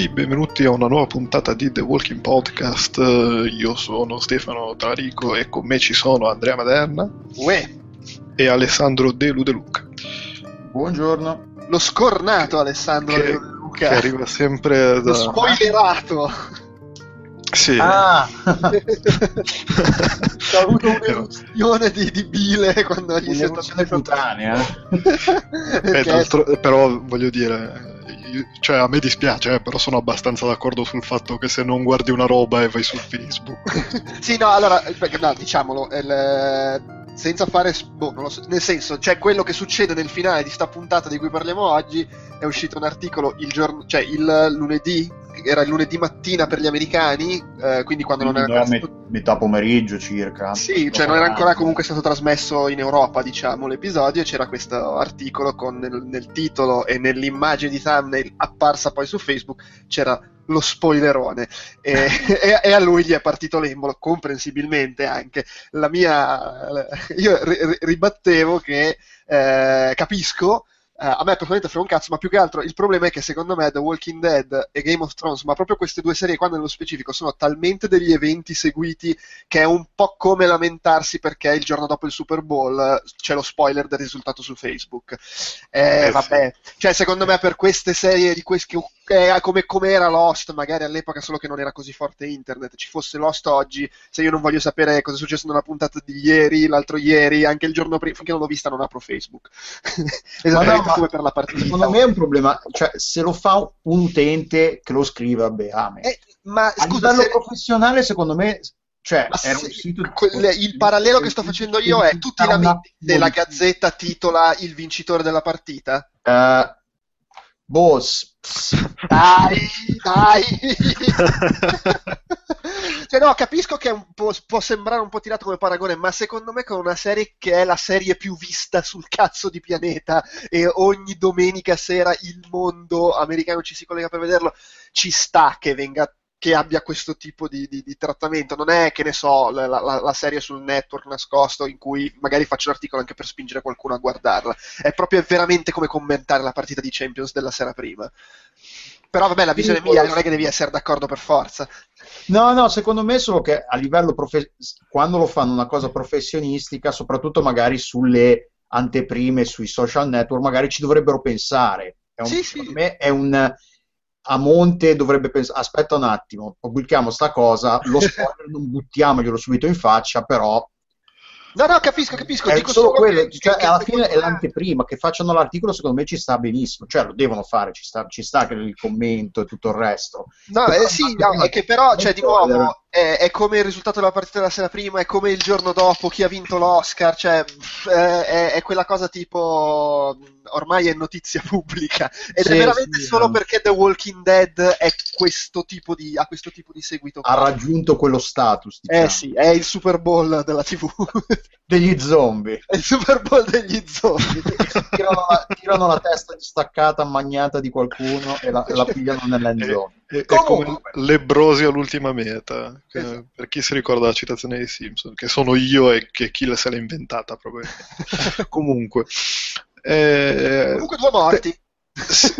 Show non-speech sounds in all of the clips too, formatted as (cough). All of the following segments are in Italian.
tutti, benvenuti a una nuova puntata di The Walking Podcast. Io sono Stefano Tarico e con me ci sono Andrea Maderna Uè, e Alessandro De Ludeluca. Buongiorno. lo scornato Alessandro Che, De che Luca. arriva sempre Lo da... spoilerato. Sì. Ah, (laughs) Ha avuto un'eruzione di, di bile quando gli si è stato cutanea. (laughs) Eh, però voglio dire, io- cioè a me dispiace, eh, però sono abbastanza d'accordo sul fatto che se non guardi una roba e vai su Facebook. (laughs) Sì, no, allora, no, diciamolo, il- senza fare, boh, non lo so, nel senso, cioè quello che succede nel finale di sta puntata di cui parliamo oggi, è uscito un articolo il giorno, cioè il lunedì, era il lunedì mattina per gli americani, eh, quindi quando non era No, ancora me- stato- metà pomeriggio circa. Sì, cioè non era ancora comunque stato trasmesso in Europa, diciamo, l'episodio, c'era questo articolo con nel, nel titolo e nell'immagine di thumbnail apparsa poi su Facebook, c'era lo spoilerone e, (laughs) e- e a lui gli è partito l'embolo, comprensibilmente anche. La mia, io ri- ri- ribattevo che eh, capisco, a me personalmente frega un cazzo, ma più che altro il problema è che secondo me The Walking Dead e Game of Thrones, ma proprio queste due serie qua nello specifico, sono talmente degli eventi seguiti che è un po' come lamentarsi perché il giorno dopo il Super Bowl eh, c'è lo spoiler del risultato su Facebook. Eh, Eh, vabbè, cioè secondo me per queste serie di questi eh, come, come era Lost, magari all'epoca solo che non era così forte internet, ci fosse Lost oggi, se io non voglio sapere cosa è successo nella puntata di ieri, l'altro ieri, anche il giorno prima, finché non l'ho vista non apro Facebook. (laughs) Esattamente ma- come per la partita. Secondo me è un problema, cioè se lo fa un utente che lo scrive, vabbè, amen. Eh, ma A scusa, livello se- professionale, secondo me, cioè, di- quel- il parallelo che sto facendo io è tu ti Era un lamenti attimo se la di- gazzetta titola il vincitore della partita? Eh, boss. (laughs) Dai, dai. (laughs) cioè, no, capisco che può sembrare un po' tirato come paragone, ma secondo me con una serie che è la serie più vista sul cazzo di pianeta e ogni domenica sera il mondo americano ci si collega per vederlo, ci sta che venga che abbia questo tipo di, di- di trattamento. Non è, che ne so, la, la- la serie sul network nascosto in cui magari faccio un articolo anche per spingere qualcuno a guardarla. È proprio veramente come commentare la partita di Champions della sera prima. Però vabbè, la visione mia non è che devi essere d'accordo per forza. No, no, secondo me solo che a livello profe- quando lo fanno una cosa professionistica, soprattutto magari sulle anteprime, sui social network, magari ci dovrebbero pensare. È un- Sì, sì. secondo me è un a monte dovrebbe pensare, aspetta un attimo, pubblichiamo sta cosa, lo (laughs) spoiler non buttiamoglielo subito in faccia, però No, no, capisco, capisco. è dico solo quello, che- cioè, che alla fine è l'anteprima, che facciano l'articolo secondo me ci sta benissimo, cioè lo devono fare, ci sta, ci sta che il commento e tutto il resto. No, eh, sì, no, è che però, cioè, di nuovo, è, è come il risultato della partita della sera prima, è come il giorno dopo chi ha vinto l'Oscar, cioè, è, è- quella cosa tipo, ormai è notizia (laughs) pubblica, ed Sì, è veramente sì, solo no. perché The Walking Dead è questo tipo di, ha questo tipo di seguito. ha raggiunto quello status, diciamo, Eh sì, è il Super Bowl della TV, (laughs) degli zombie. è il Super Bowl degli zombie. (laughs) tirano, la, tirano la testa staccata, magnata di qualcuno e la, la pigliano nell'end zone. È, è Comunque. come Lebrosi all'ultima meta, che- Esatto. per chi si ricorda la citazione dei Simpson, che sono io e che chi se l'ha inventata probabilmente. (laughs) Comunque, eh, Comunque due morti.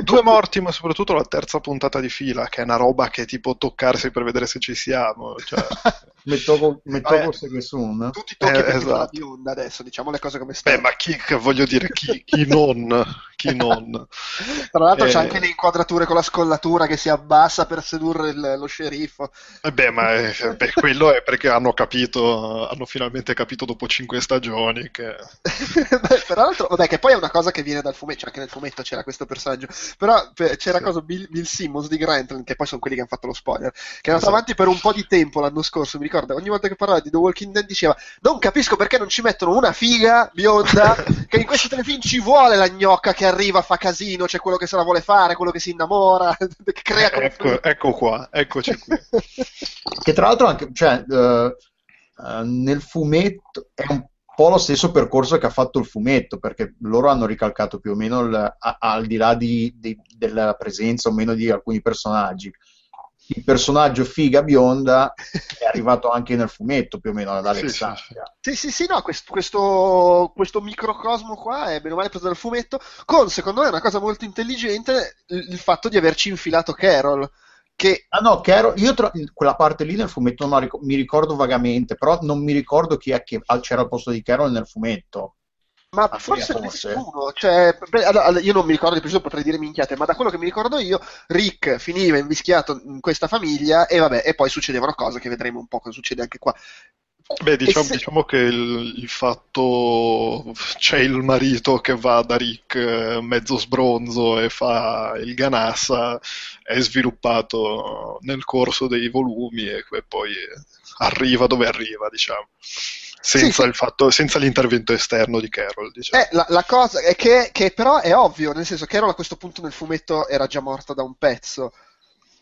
due morti, ma soprattutto la terza puntata di fila, che è una roba che è tipo toccarsi per vedere se ci siamo. Cioè, (laughs) Metto con, metto Vabbè. con Segue Sun. Tu ti tocchi Eh, esatto. la bionda adesso, diciamo le cose come stanno. beh, ma chi, voglio dire, chi, chi non? Chi non? (laughs) Tra l'altro c'è Eh. anche le inquadrature con la scollatura che si abbassa per sedurre il- lo sceriffo. Eh Beh, ma eh, beh, quello è perché hanno capito, hanno finalmente capito dopo cinque stagioni che... (laughs) Beh, Tra l'altro, vabbè, che poi è una cosa che viene dal fumetto, cioè anche nel fumetto c'era questo personaggio. Però pe- c'era Sì. cosa Bill, Bill Simmons di Grantland, che poi sono quelli che hanno fatto lo spoiler, che è andato Esatto. avanti per un po' di tempo l'anno scorso, mi ricordo, ogni volta che parlava di The Walking Dead diceva non capisco perché non ci mettono una figa bionda, (laughs) che in questi telefilm ci vuole la gnocca che arriva, fa casino, c'è quello che se la vuole fare, quello che si innamora, (laughs) che crea Ecco, ecco qua, eccoci qui. (laughs) Che tra l'altro anche, cioè, eh, eh, nel fumetto è un po' lo stesso percorso che ha fatto il fumetto, perché loro hanno ricalcato più o meno il- a- al di là di- di- della presenza o meno di alcuni personaggi. Il personaggio figa bionda è arrivato anche nel fumetto più o meno ad Alexandria. Sì, sì, sì, no, questo, questo, questo, microcosmo qua è bene o male preso dal fumetto, con secondo me una cosa molto intelligente il, il fatto di averci infilato Carol. Che... Ah no, Carol, io tra... quella parte lì nel fumetto non ric- mi ricordo vagamente, però non mi ricordo chi è che c'era al posto di Carol nel fumetto. Ma ah, forse, forse nessuno, cioè, beh, allora, io non mi ricordo di preciso, potrei dire minchiate, ma da quello che mi ricordo io, Rick finiva invischiato in questa famiglia e vabbè, e poi succedevano cose che vedremo un po' cosa succede anche qua. Beh, diciamo, se... diciamo che il, il, fatto c'è il marito che va da Rick eh, mezzo sbronzo e fa il ganassa è sviluppato nel corso dei volumi e poi arriva dove arriva, diciamo senza, sì, fatto, senza, l'intervento esterno di Carol. Diciamo. Eh, la, la, cosa è che, che, però è ovvio, nel senso che Carol a questo punto nel fumetto era già morta da un pezzo.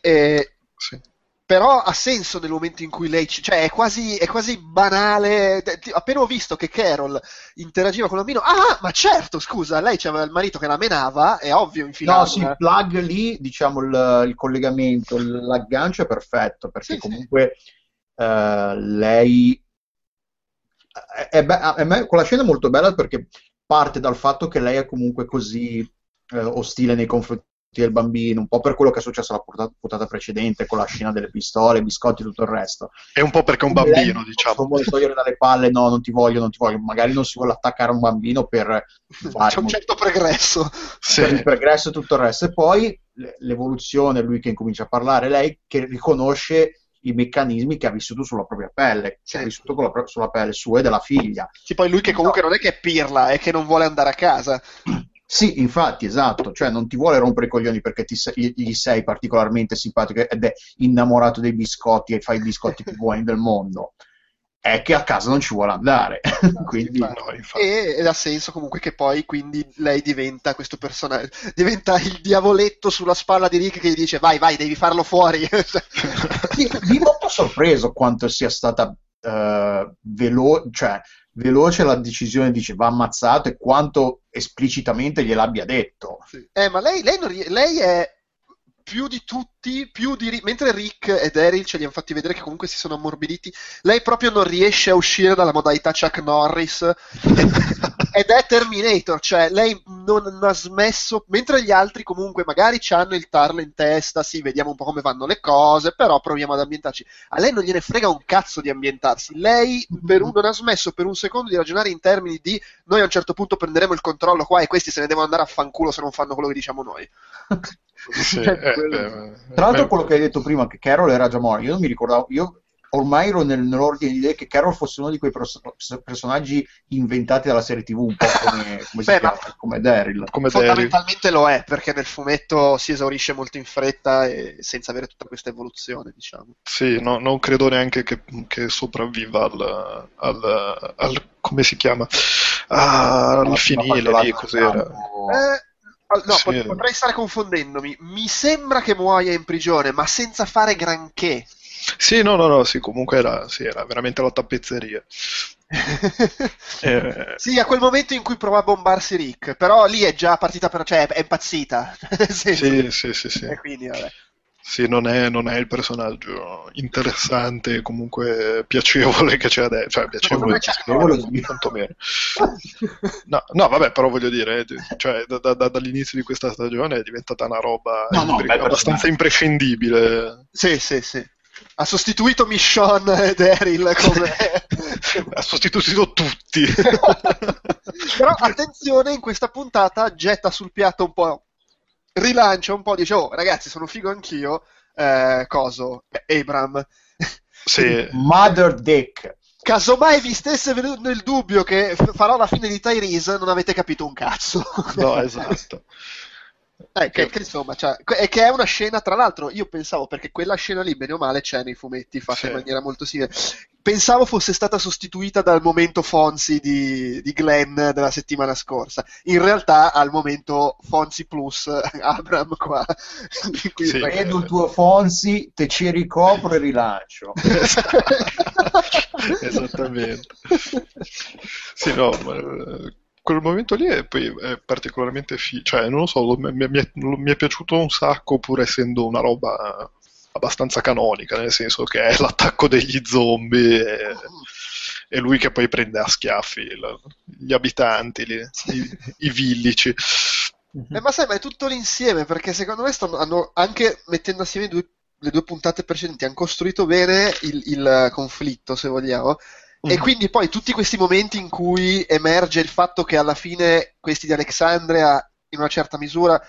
E, sì. Però ha senso nel momento in cui lei ci... cioè è quasi, è quasi banale. Appena ho visto che Carol interagiva con l'ambino, ah, ma certo, scusa, lei c'aveva il marito che la menava, è ovvio infilare. No, sì, il plug lì, diciamo, il, il collegamento, l'aggancio è perfetto, perché sì, comunque sì. Uh, lei è, è, è, è, quella scena è molto bella perché parte dal fatto che lei è comunque così eh, ostile nei confronti del bambino, un po' per quello che è successo alla puntata precedente con la scena delle pistole, i biscotti e tutto il resto. È un po' perché è un bambino, diciamo. Non vuole togliere dalle palle, no, non ti voglio, non ti voglio. Magari non si vuole attaccare a un bambino per fare... C'è un certo pregresso. Sì. Per il pregresso e tutto il resto. E poi l'evoluzione, lui che incomincia a parlare, lei che riconosce i meccanismi che ha vissuto sulla propria pelle, che ha vissuto la, sulla pelle sua e della figlia. Sì, poi lui che comunque no. non è che è pirla, è che non vuole andare a casa. Sì, infatti, esatto, cioè non ti vuole rompere i coglioni perché ti, gli sei particolarmente simpatico ed è innamorato dei biscotti e fai i biscotti più buoni del mondo è che a casa non ci vuole andare. (laughs) quindi, no, e, ed ha senso comunque che poi quindi lei diventa questo personaggio, diventa il diavoletto sulla spalla di Rick che gli dice vai, vai, devi farlo fuori. (laughs) Mi molto sorpreso quanto sia stata uh, velo- cioè, veloce la decisione, dice va ammazzato e quanto esplicitamente gliel'abbia detto. Sì. Eh, ma lei, lei, non, lei è più di tutti, più di, mentre Rick e Daryl ce li hanno fatti vedere che comunque si sono ammorbiditi, lei proprio non riesce a uscire dalla modalità Chuck Norris (laughs) ed è Terminator, cioè lei non ha smesso, mentre gli altri comunque magari hanno il tarlo in testa, sì, vediamo un po' come vanno le cose, però proviamo ad ambientarci. A lei non gliene frega un cazzo di ambientarsi, lei per un, non ha smesso per un secondo di ragionare in termini di noi a un certo punto prenderemo il controllo qua e questi se ne devono andare a fanculo se non fanno quello che diciamo noi. Sì, (laughs) cioè, eh, eh, Tra l'altro, beh, quello che hai detto prima, che Carol era già morto, io non mi ricordavo. Io ormai ero nel, nell'ordine di idee che Carol fosse uno di quei pers- personaggi inventati dalla serie TV, un po' come, (laughs) come, Beh, chiama, come Daryl. Come fondamentalmente Daryl. lo è, perché nel fumetto si esaurisce molto in fretta e senza avere tutta questa evoluzione, diciamo. Sì, no, non credo neanche che, che sopravviva al, al, al, come si chiama? Ah, al finire lì, cos'era? Eh, No, sì. potrei stare confondendomi. Mi sembra che muoia in prigione, ma senza fare granché. Sì, no, no, no, sì, comunque era, sì, era veramente la tappezzeria. (laughs) eh... Sì, a quel momento in cui prova a bombarsi Rick, però lì è già partita per... cioè è impazzita. (laughs) sì, sì, sì, sì, sì. E quindi, vabbè. Sì, non è, non è, il personaggio interessante, comunque piacevole che c'è adesso. Cioè, piacevole, piacevole quantomeno. No, no, vabbè, però voglio dire, cioè, da, da, dall'inizio di questa stagione è diventata una roba no, no, impre- abbastanza imprescindibile. Sì, sì, sì. Ha sostituito Michonne e Daryl come... (laughs) ha sostituito tutti. (laughs) però attenzione, in questa puntata getta sul piatto un po' rilancia un po', dice, oh ragazzi, sono figo anch'io, eh, coso, Abram. (laughs) Sì. Mother Dick. Casomai vi stesse venendo il dubbio che farò la fine di Tyrese, non avete capito un cazzo. No, esatto. (laughs) Eh, che, che, insomma, cioè, è che è una scena, tra l'altro, io pensavo, perché quella scena lì, bene o male, c'è nei fumetti, fatta sì. in maniera molto simile. Pensavo fosse stata sostituita dal momento Fonzi di, di Glenn della settimana scorsa. In realtà, al momento Fonzi plus (laughs) Abram qua. Sì. Vedo il tuo Fonzi, te ci ricopro e rilancio. (laughs) Esattamente. Sì, no, ma quel momento lì è, poi è particolarmente figo, cioè non lo so, mi, mi, è, mi, è, piaciuto un sacco pur essendo una roba abbastanza canonica, nel senso che è l'attacco degli zombie e, e lui che poi prende a schiaffi il, gli abitanti, li, i, (laughs) i villici. Eh, ma sai, ma è tutto l'insieme, perché secondo me stanno, hanno, anche mettendo assieme due, le due puntate precedenti, hanno costruito bene il, il conflitto, se vogliamo, mm. e quindi poi tutti questi momenti in cui emerge il fatto che alla fine questi di Alexandria, in una certa misura,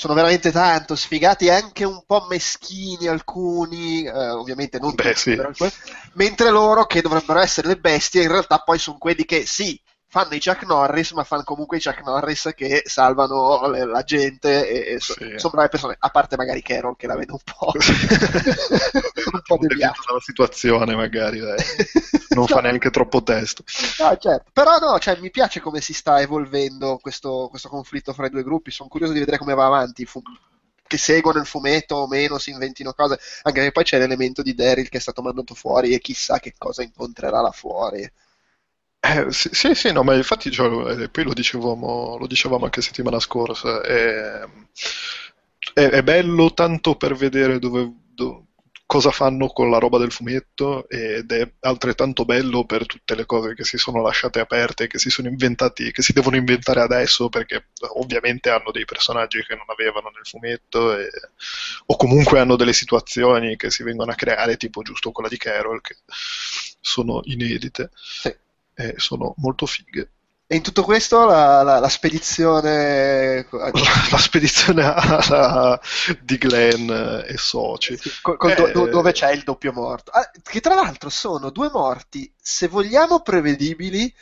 sono veramente tanto sfigati e anche un po' meschini alcuni, eh, ovviamente non Beh, tutti, sì. mentre loro che dovrebbero essere le bestie in realtà poi sono quelli che sì, fanno i Chuck Norris, ma fanno comunque i Chuck Norris che salvano la gente e, e sì. sono brave persone, a parte magari Carol che la vedo un po', (laughs) un po' deviata dalla situazione magari, dai. (laughs) non no. fa neanche troppo testo. No, certo. Però no, cioè, mi piace come si sta evolvendo questo, questo conflitto fra i due gruppi, sono curioso di vedere come va avanti. Fu- che seguono il fumetto o meno, si inventino cose, anche perché poi c'è l'elemento di Daryl che è stato mandato fuori e chissà che cosa incontrerà là fuori. Eh, sì, sì, sì, no, ma infatti cioè, poi lo dicevamo, lo dicevamo anche settimana scorsa, è, è, è bello tanto per vedere dove, do, cosa fanno con la roba del fumetto ed è altrettanto bello per tutte le cose che si sono lasciate aperte, che si sono inventati, che si devono inventare adesso perché ovviamente hanno dei personaggi che non avevano nel fumetto e, o comunque hanno delle situazioni che si vengono a creare, tipo giusto quella di Carol, che sono inedite. Sì e sono molto fighe. E in tutto questo la, la, la spedizione... (laughs) la spedizione alla, di Glenn e soci. Sì, col eh, do, dove c'è il doppio morto. Ah, che tra l'altro sono due morti, se vogliamo, prevedibili,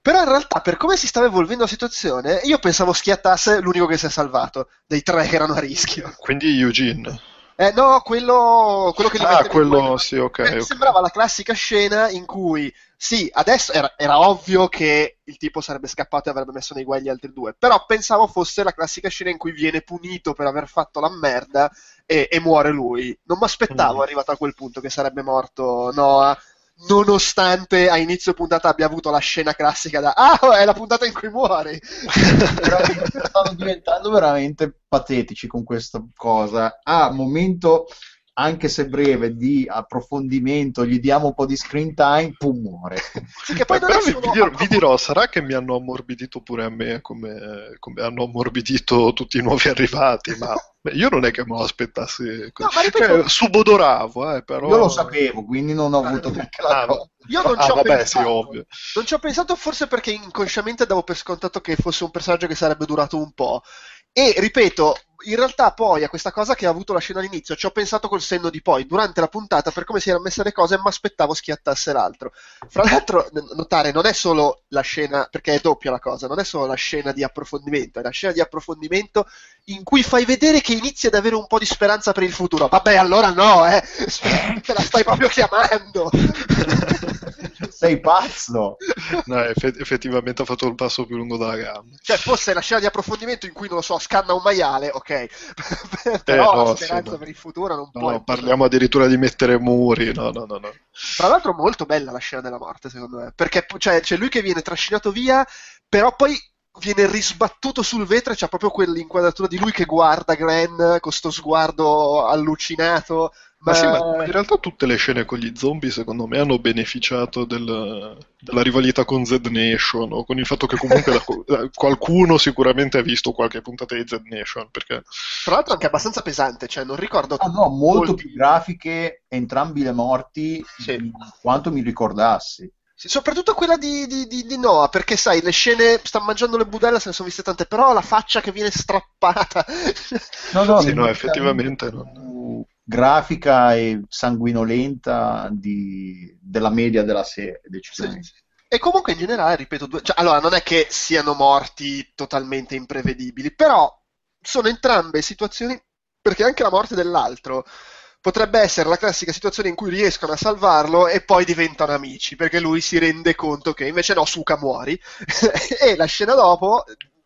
però in realtà per come si stava evolvendo la situazione, io pensavo schiattasse l'unico che si è salvato, dei tre che erano a rischio. Quindi Eugene. Eh, no, quello, quello che Ah, quello, sì, ok. Eh, okay. Sembrava la classica scena in cui sì, adesso era, era, ovvio che il tipo sarebbe scappato e avrebbe messo nei guai gli altri due, però pensavo fosse la classica scena in cui viene punito per aver fatto la merda e, e muore lui. Non mi aspettavo, mm. arrivato a quel punto, che sarebbe morto Noah, nonostante a inizio puntata abbia avuto la scena classica da Ah, è la puntata in cui muore! (laughs) stanno diventando veramente patetici con questa cosa. Ah, momento anche se breve, di approfondimento, gli diamo un po' di screen time, pum, muore. Sì, che poi (laughs) non vi, dirò, vi, dirò, sarà che mi hanno ammorbidito pure a me, come, come hanno ammorbidito tutti i nuovi arrivati, ma io non è che me lo aspettassi. No, ripeto, cioè, subodoravo, eh, però... Io lo sapevo, quindi non ho avuto neanche la ah, cosa. Io non ah, ci ho vabbè, pensato. Sì, ovvio. Non ci ho pensato forse perché inconsciamente davo per scontato che fosse un personaggio che sarebbe durato un po'. E ripeto, in realtà poi a questa cosa che ha avuto la scena all'inizio ci ho pensato col senno di poi, durante la puntata, per come si erano messe le cose, mi aspettavo schiattasse l'altro. Fra (laughs) l'altro, notare, non è solo la scena, perché è doppia la cosa, non è solo la scena di approfondimento, è la scena di approfondimento in cui fai vedere che inizi ad avere un po' di speranza per il futuro. Vabbè, allora no, eh, (laughs) te la stai proprio chiamando. (laughs) (laughs) Sei pazzo! No, eff- effettivamente ha fatto il passo più lungo della gamba. Cioè, fosse la scena di approfondimento in cui, non lo so, scanna un maiale, ok. (laughs) Però eh, no, la speranza sì, per il futuro non no, può... No, parliamo addirittura di mettere muri, no, no, no, no. Tra l'altro molto bella la scena della morte, secondo me. Perché cioè, c'è lui che viene trascinato via, però poi viene risbattuto sul vetro e c'è proprio quell'inquadratura di lui che guarda Glenn con questo sguardo allucinato ma, ma sì, ma in realtà tutte le scene con gli zombie secondo me hanno beneficiato del, della rivalità con Z Nation o con il fatto che comunque la, qualcuno sicuramente ha visto qualche puntata di Z Nation. Perché... Tra l'altro anche abbastanza pesante, cioè non ricordo... Ah no, molto molti... più grafiche entrambi le morti sì. di quanto mi ricordassi. Sì, soprattutto quella di, di, di, di, Noah, perché sai, le scene sta mangiando le budella se ne sono viste tante, però la faccia che viene strappata. No, no, sì, no effettivamente non grafica e sanguinolenta di, della media della serie, decisamente. Sì. E comunque in generale, ripeto, due... cioè, allora non è che siano morti totalmente imprevedibili, però sono entrambe situazioni perché anche la morte dell'altro potrebbe essere la classica situazione in cui riescono a salvarlo e poi diventano amici, perché lui si rende conto che invece no, Suka muori. (laughs) e la scena dopo,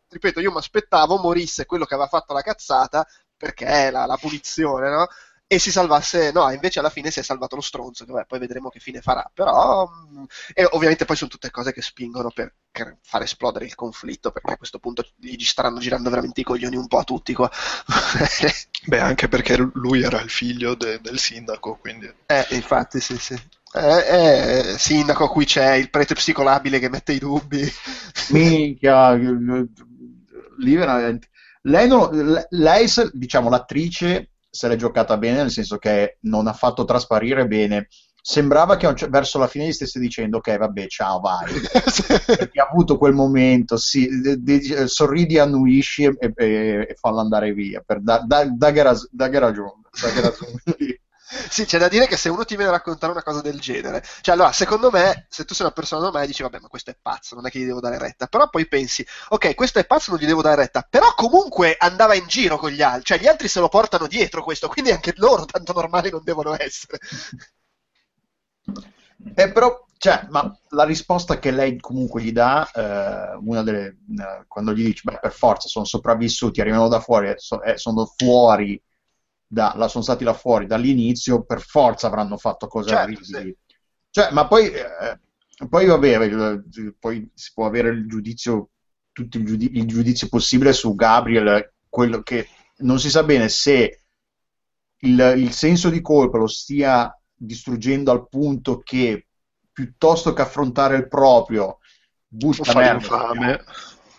ripeto, io mi aspettavo morisse quello che aveva fatto la cazzata, perché è la, la punizione, no? E si salvasse, no, invece alla fine si è salvato lo stronzo, che poi vedremo che fine farà, però, mh, e ovviamente poi sono tutte cose che spingono per, per, far esplodere il conflitto, perché a questo punto gli staranno girando veramente i coglioni un po' a tutti qua. (laughs) Beh, anche perché lui era il figlio de, del sindaco, quindi... Eh, infatti, sì, sì. Eh, eh, sindaco, qui c'è il prete psicolabile che mette i dubbi. (laughs) Minchia, lì veramente... Lei, non, lei, diciamo, l'attrice se l'è giocata bene, nel senso che non ha fatto trasparire bene. Sembrava che verso la fine gli stesse dicendo ok, vabbè, ciao, vai. (laughs) Perché ha avuto quel momento, sì, di, di, sorridi, annuisci e, e, e fallo andare via. Per da, da, da, da, da ragione. (laughs) Sì, c'è da dire che se uno ti viene a raccontare una cosa del genere, cioè allora, secondo me, se tu sei una persona normale dici, vabbè, ma questo è pazzo, non è che gli devo dare retta, però poi pensi, ok, questo è pazzo, non gli devo dare retta, però comunque andava in giro con gli altri, cioè gli altri se lo portano dietro questo, quindi anche loro tanto normali non devono essere. Eh, però, cioè, ma la risposta che lei comunque gli dà, eh, una delle, eh, quando gli dice, beh, per forza, sono sopravvissuti, arrivano da fuori, so, eh, sono fuori da, la, sono stati là fuori dall'inizio, per forza avranno fatto cose certo, orribili. Sì. Cioè, ma poi, eh, poi vabbè, poi si può avere il giudizio, tutto il, giudiz- il giudizio possibile su Gabriel, quello che non si sa bene se il, il senso di colpa lo stia distruggendo al punto che piuttosto che affrontare il proprio butta merda.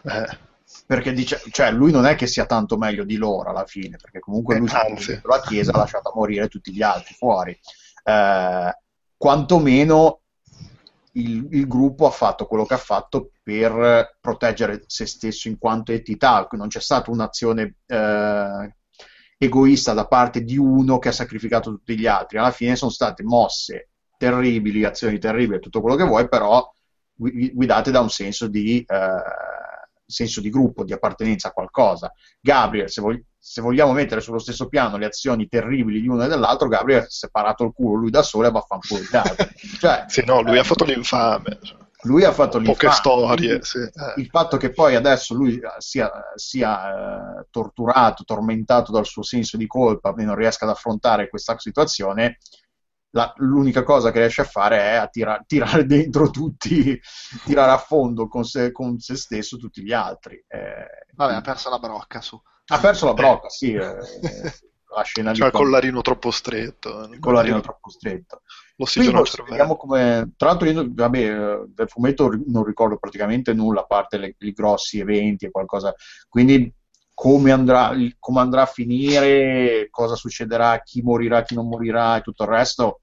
Eh perché dice, cioè, lui non è che sia tanto meglio di loro alla fine, perché comunque lui eh, la chiesa ha lasciato morire tutti gli altri fuori. Eh, quantomeno il, il, gruppo ha fatto quello che ha fatto per proteggere se stesso in quanto entità, non c'è stata un'azione eh, egoista da parte di uno che ha sacrificato tutti gli altri, alla fine sono state mosse terribili, azioni terribili, tutto quello che vuoi, però guidate da un senso di... Eh, senso di gruppo, di appartenenza a qualcosa. Gabriel, se, vog- se, vogliamo mettere sullo stesso piano le azioni terribili di uno e dell'altro, Gabriel ha separato il culo lui da solo e vaffanculo altri. (laughs) Cioè, sì, no, lui eh, ha fatto l'infame. Lui ha fatto l'infame. Poche storie, sì. Il fatto che poi adesso lui sia, sia eh, torturato, tormentato dal suo senso di colpa e non riesca ad affrontare questa situazione la, l'unica cosa che riesce a fare è a tira, tirare dentro tutti, (laughs) tirare a fondo con se, con se stesso tutti gli altri. Eh, Vabbè, ha perso la brocca su. Ha perso la brocca, sì. Eh, (laughs) la scena cioè, il collarino troppo stretto. Il collarino troppo stretto. L'ossigeno vediamo come, tra l'altro io vabbè, del fumetto non ricordo praticamente nulla a parte le, i grossi eventi e qualcosa quindi come andrà, come andrà, a finire, cosa succederà, chi morirà, chi non morirà e tutto il resto,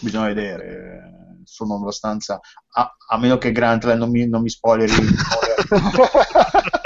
bisogna vedere. Sono abbastanza. A, a meno che Grant non mi, non mi spoileri. (laughs)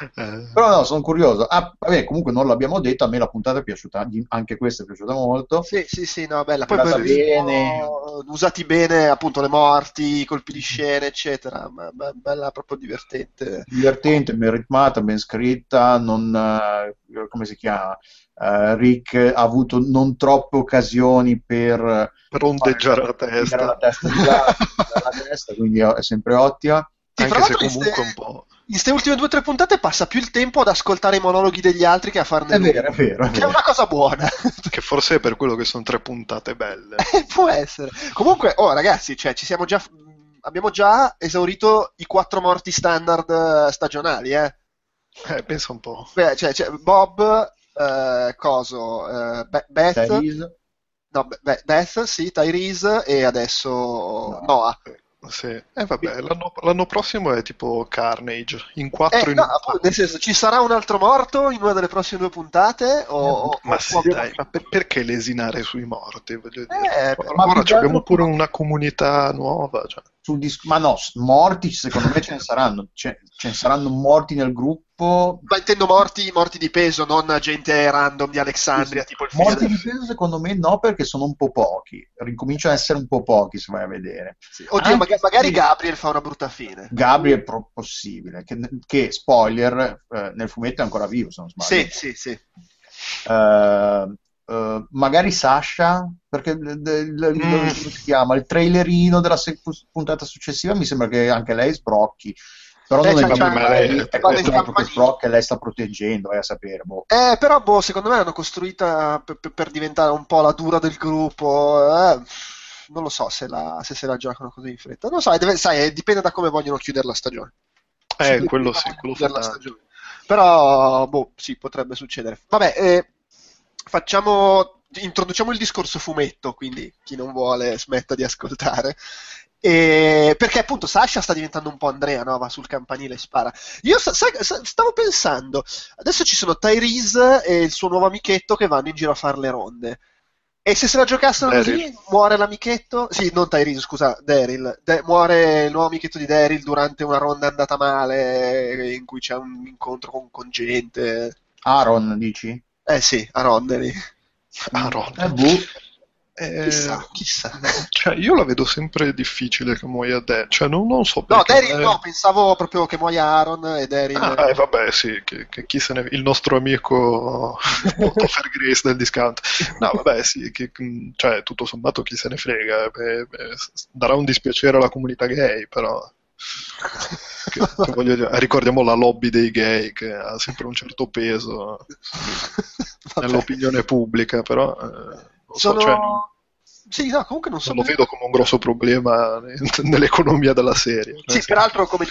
Eh. Però no, sono curioso. Ah, vabbè, comunque non l'abbiamo detto, a me la puntata è piaciuta, anche questa è piaciuta molto. Sì, sì, sì, no, bella. Poi per bene. usati bene appunto le morti, i colpi di scena, eccetera. Ma, ma, bella, proprio divertente. Divertente, ben ritmata, ben scritta, non, uh, come si chiama? Uh, Rick ha avuto non troppe occasioni per rondeggiare la testa, la testa, la testa quindi è sempre ottima. Sì, anche se comunque un po' in queste ultime due o tre puntate passa più il tempo ad ascoltare i monologhi degli altri che a farne è vero, è vero, è che è una cosa buona. Che forse è per quello che sono tre puntate belle. (laughs) Eh, può essere. Comunque oh ragazzi cioè, ci siamo già abbiamo già esaurito i quattro morti standard eh, stagionali eh, eh pensa un po' Beh, cioè, cioè, Bob eh, Coso eh, Be- Beth. Tyrese. no, Be- Beth sì Tyrese e adesso no. Noah sì. Eh vabbè, l'anno, l'anno, prossimo è tipo Carnage, in quattro eh, in no, appunto, nel senso, ci sarà un altro morto in una delle prossime due puntate? O, ma o, sì, o dai, ma per, perché lesinare sui morti? Voglio dire. Eh, ora abbiamo pure una comunità nuova. Cioè sul disco, ma no, morti secondo me ce ne saranno, ce, ce ne saranno morti nel gruppo. Ma intendo morti, morti di peso, non gente random di Alexandria, sì, tipo il Morti di peso secondo me no, perché sono un po' pochi, ricominciano a essere un po' pochi se vai a vedere. Sì. Oddio, magari, Gabriel fa una brutta fine. Gabriel è possibile, che, che spoiler, eh, nel fumetto è ancora vivo se non sbaglio. Sì, sì, sì. Uh, Uh, magari Sasha, perché il, il, il, mm. si chiama, il trailerino della se- puntata successiva mi sembra che anche lei sbrocchi. Però Eh, non è c'ha- proprio c'ha- lei, è proprio che lei sta proteggendo, vai a sapere. Boh. Eh, però, boh, secondo me l'hanno costruita per, per- per diventare un po' la dura del gruppo. eh, non lo so se, la- se se la giocano così in fretta. Non lo so, deve- sai, eh, dipende da come vogliono chiudere la stagione. Eh, quello sì, quello fa. Però, boh, sì, potrebbe succedere. Vabbè, eh, facciamo, introduciamo il discorso fumetto, quindi chi non vuole smetta di ascoltare. E- perché appunto Sasha sta diventando un po' Andrea, no? Va sul campanile e spara. Io sa- sa- stavo pensando, adesso ci sono Tyrese e il suo nuovo amichetto che vanno in giro a fare le ronde. E se se la giocassero così, Daryl. muore l'amichetto? Sì, non Tyrese, scusa, Daryl. De- muore il nuovo amichetto di Daryl durante una ronda andata male in cui c'è un incontro con, con gente. Aaron, dici? Eh sì, a Rondeli. Aaron. Eh, boh. Eh, Chissà, chissà. (laughs) cioè, io la vedo sempre difficile che muoia Daryl. Cioè, non, non so No, perché. Daryl eh. no, pensavo proprio che muoia Aaron e Daryl. Ah, eh, vabbè, sì, che, che chi se ne... il nostro amico (laughs) Topher Grace del discount. No, vabbè, sì, che, cioè, tutto sommato chi se ne frega. beh, beh, s- darà un dispiacere alla comunità gay, però... che- che dire, ricordiamo la lobby dei gay che ha sempre un certo peso (laughs) nell'opinione pubblica, però... eh, non so, Sono... cioè, Sì, no, comunque non so. non lo vedo come un grosso problema (laughs) nell'economia della serie. Sì, senso- peraltro, come,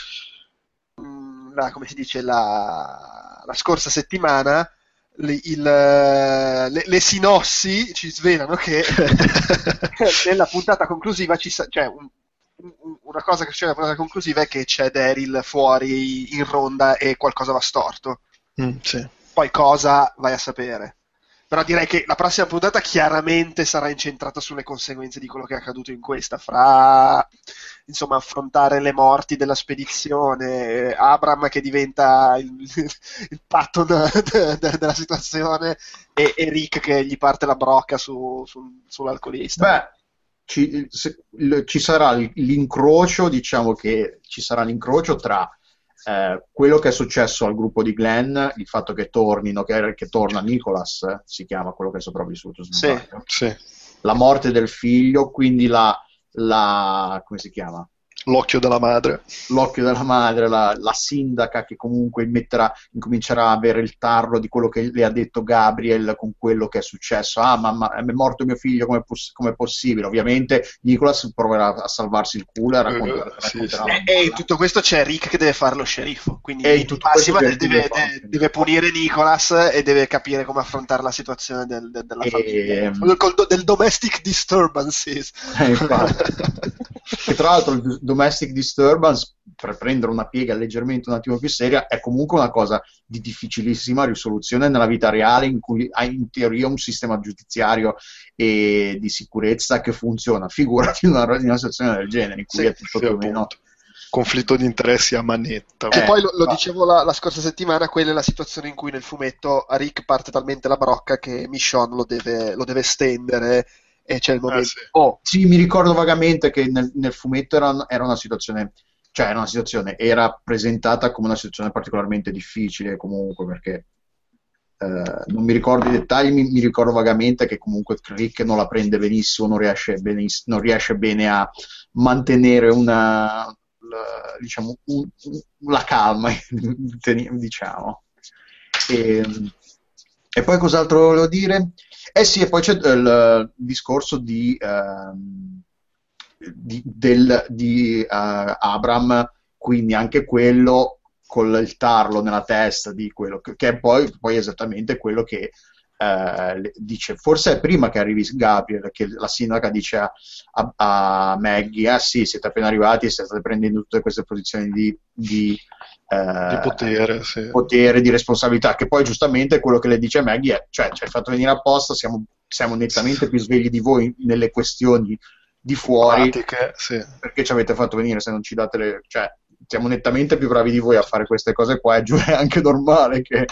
mm, la- come si dice, la, la scorsa settimana le, il- le- le sinossi ci svelano che (laughs) nella puntata conclusiva ci sa- cioè un- una cosa che succede nella puntata conclusiva è che c'è Daryl fuori in ronda e qualcosa va storto. Mm, sì. Poi cosa vai a sapere. Però direi che la prossima puntata chiaramente sarà incentrata sulle conseguenze di quello che è accaduto in questa, fra insomma affrontare le morti della spedizione, Abram che diventa il, (laughs) il patton de- de- della situazione e, e Rick che gli parte la brocca su- sul- sull'alcolista. Beh, ci, se- il- ci sarà l- l'incrocio, diciamo che ci sarà l'incrocio tra eh, quello che è successo al gruppo di Glenn, il fatto che tornino, che, che torna Nicholas, eh, si chiama quello che è sopravvissuto, Sì. Sì. la morte del figlio, quindi la, la come si chiama? L'occhio della madre. L'occhio della madre, la, la sindaca che comunque metterà, incomincerà a avere il tarlo di quello che le ha detto Gabriel con quello che è successo. Ah, mamma, è morto mio figlio, come è possibile? Ovviamente Nicholas proverà a salvarsi il culo e racconterà, Eh, sì, racconterà sì. la E, e in tutto questo c'è Rick che deve fare lo sceriffo, quindi E tutto massima questo deve, deve deve- fare- deve punire Nicholas e deve capire come affrontare la situazione del- del- della E- famiglia, del, col- del domestic disturbances. Eh, infatti. (laughs) che tra l'altro il domestic disturbance, per prendere una piega leggermente un attimo più seria, è comunque una cosa di difficilissima risoluzione nella vita reale in cui hai in teoria un sistema giudiziario e di sicurezza che funziona. Figurati in una, in una situazione del genere in cui Sì, è tutto Sì, più o meno... Conflitto di interessi a manetta. Che Eh, poi lo, lo dicevo la, la scorsa settimana, quella è la situazione in cui nel fumetto a Rick parte talmente la brocca che Michonne lo deve, lo deve stendere e c'è il momento. sì. Oh, Sì, mi ricordo vagamente che nel, nel fumetto era, era una situazione, cioè era una situazione, era presentata come una situazione particolarmente difficile comunque perché eh, non mi ricordo i dettagli, mi, mi ricordo vagamente che comunque Rick non la prende benissimo, non riesce, beniss- non riesce bene a mantenere una, la- diciamo, un- un- la calma, (laughs) diciamo. E, e poi cos'altro volevo dire? Eh sì, e poi c'è il discorso di, ehm, di, del- di, eh, Abram, quindi anche quello con il tarlo nella testa di quello che, che è poi, poi esattamente quello che eh, dice, forse è prima che arrivi Gabriel, che la sindaca dice a, a- a Maggie, ah sì, siete appena arrivati, state prendendo tutte queste posizioni di, di, eh, Di potere, sì. potere, di responsabilità, che poi giustamente quello che le dice Maggie è, cioè ci hai fatto venire apposta, siamo, siamo nettamente più svegli di voi nelle questioni di fuori, Pratiche, sì. perché ci avete fatto venire se non ci date le... cioè siamo nettamente più bravi di voi a fare queste cose qua, e giù è anche normale che...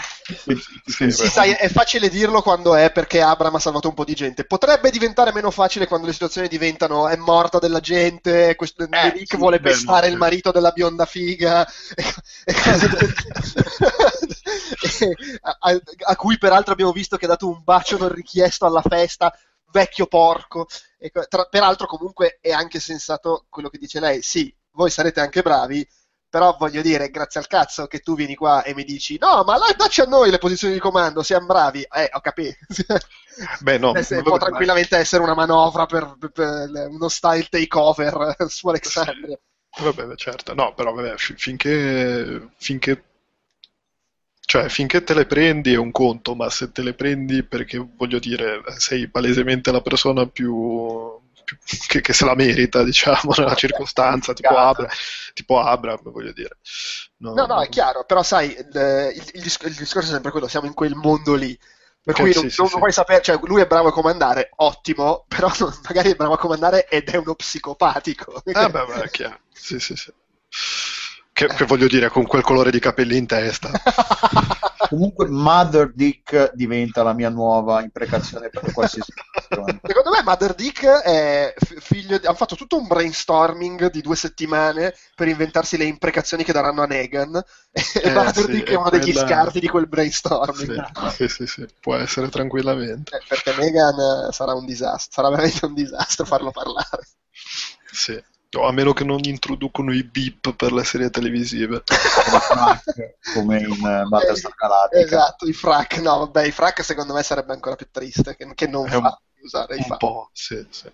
che- che- sì, sai, è facile dirlo quando è perché Abram ha salvato un po' di gente. Potrebbe diventare meno facile quando le situazioni diventano è morta della gente, questo, Eh, Rick sì, vuole pestare no, il marito della bionda figa e, e cose del (laughs) a, a- a cui peraltro abbiamo visto che ha dato un bacio non richiesto alla festa, vecchio porco. E tra- peraltro comunque è anche sensato quello che dice lei, sì, voi sarete anche bravi, però voglio dire, grazie al cazzo che tu vieni qua e mi dici no, ma dacci a noi le posizioni di comando, siamo bravi. Eh, ho capito. (laughs) Beh, no, eh, può tranquillamente mai. essere una manovra per, per, per, uno style takeover (laughs) su Alexandria. Vabbè, certo, no, però vabbè, finché, finché cioè, finché te le prendi è un conto, ma se te le prendi perché, voglio dire, sei palesemente la persona più (laughs) che, che, se la merita, diciamo, nella circostanza, tipo, Abra, tipo Abram, voglio dire. No, no, no, è chiaro, però sai, il, il, il, discorso è sempre quello, siamo in quel mondo lì. Per cui sì, non, sì, non sì. puoi sapere, cioè lui è bravo a comandare, ottimo, (laughs) però magari è bravo a comandare ed è uno psicopatico. Ah, beh, beh, è chiaro. Sì, sì, sì. Che, che, voglio dire, con quel colore di capelli in testa. (laughs) Comunque, Mother Dick diventa la mia nuova imprecazione per qualsiasi situazione. Secondo me, Mother Dick è figlio. Di... Hanno fatto tutto un brainstorming di due settimane per inventarsi le imprecazioni che daranno a Negan. (laughs) E eh, Mother sì, Dick è uno degli scarti di quel brainstorming. Sì, sì, sì, può essere tranquillamente. Eh, perché Negan sarà un disastro, sarà veramente un disastro farlo parlare. Sì. No, a meno che non introducono i beep per le serie televisive. (laughs) come in uh, Battlestar Galactica. Esatto, i frac. No, vabbè, i frac secondo me sarebbe ancora più triste che, che non un, usare i Un po', sì, sì.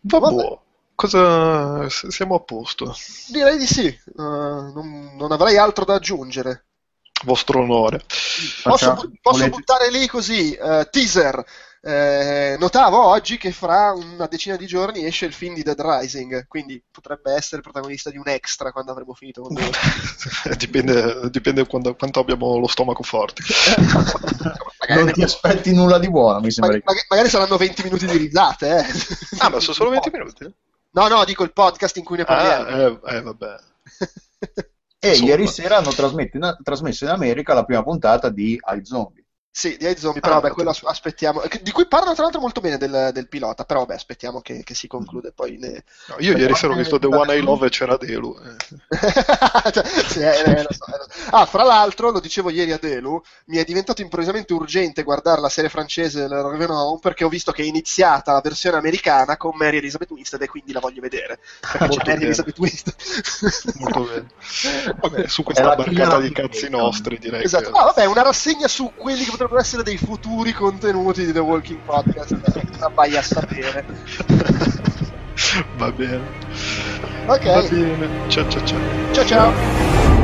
Vabbè. Cosa... Siamo a posto? Direi di sì. Uh, non, non avrei altro da aggiungere vostro onore. Posso, posso buttare lì così, uh, teaser, eh, notavo oggi che fra una decina di giorni esce il film di Dead Rising, quindi potrebbe essere il protagonista di un extra quando avremo finito con (laughs) dipende, dipende quando, quanto abbiamo lo stomaco forte. (laughs) non ti aspetti nulla di buono, mi sembra. Mag- magari saranno 20 minuti di risate. Eh. Ah, ma sono solo 20 (laughs) minuti? No, no, dico il podcast in cui ne parliamo. Ah, eh, eh vabbè. e Insomma. ieri sera hanno trasmesso in America la prima puntata di iZombie. Sì, di però ah, vabbè, quello aspettiamo. Di cui parlano tra l'altro molto bene del, del pilota, però vabbè, aspettiamo che, che si conclude poi. Ne... No, io ieri sera ho visto The One I Love e c'era Delu. Eh. cioè, (laughs) sì, eh, lo so, lo so. Ah, fra l'altro, lo dicevo ieri a Delu, mi è diventato improvvisamente urgente guardare la serie francese del Revenant perché ho visto che è iniziata la versione americana con Mary Elizabeth Winstead e quindi la voglio vedere. Perché c'è Mary Elizabeth Winstead. molto bene. (laughs) Vabbè, su questa barcata di cazzi nostri, direi. Esatto. Che... No, vabbè, una rassegna su quelli che potrebbero essere dei futuri contenuti di The Walking Podcast. vai a sapere. (laughs) Va bene. Ok. Va bene. Ciao ciao ciao. Ciao ciao.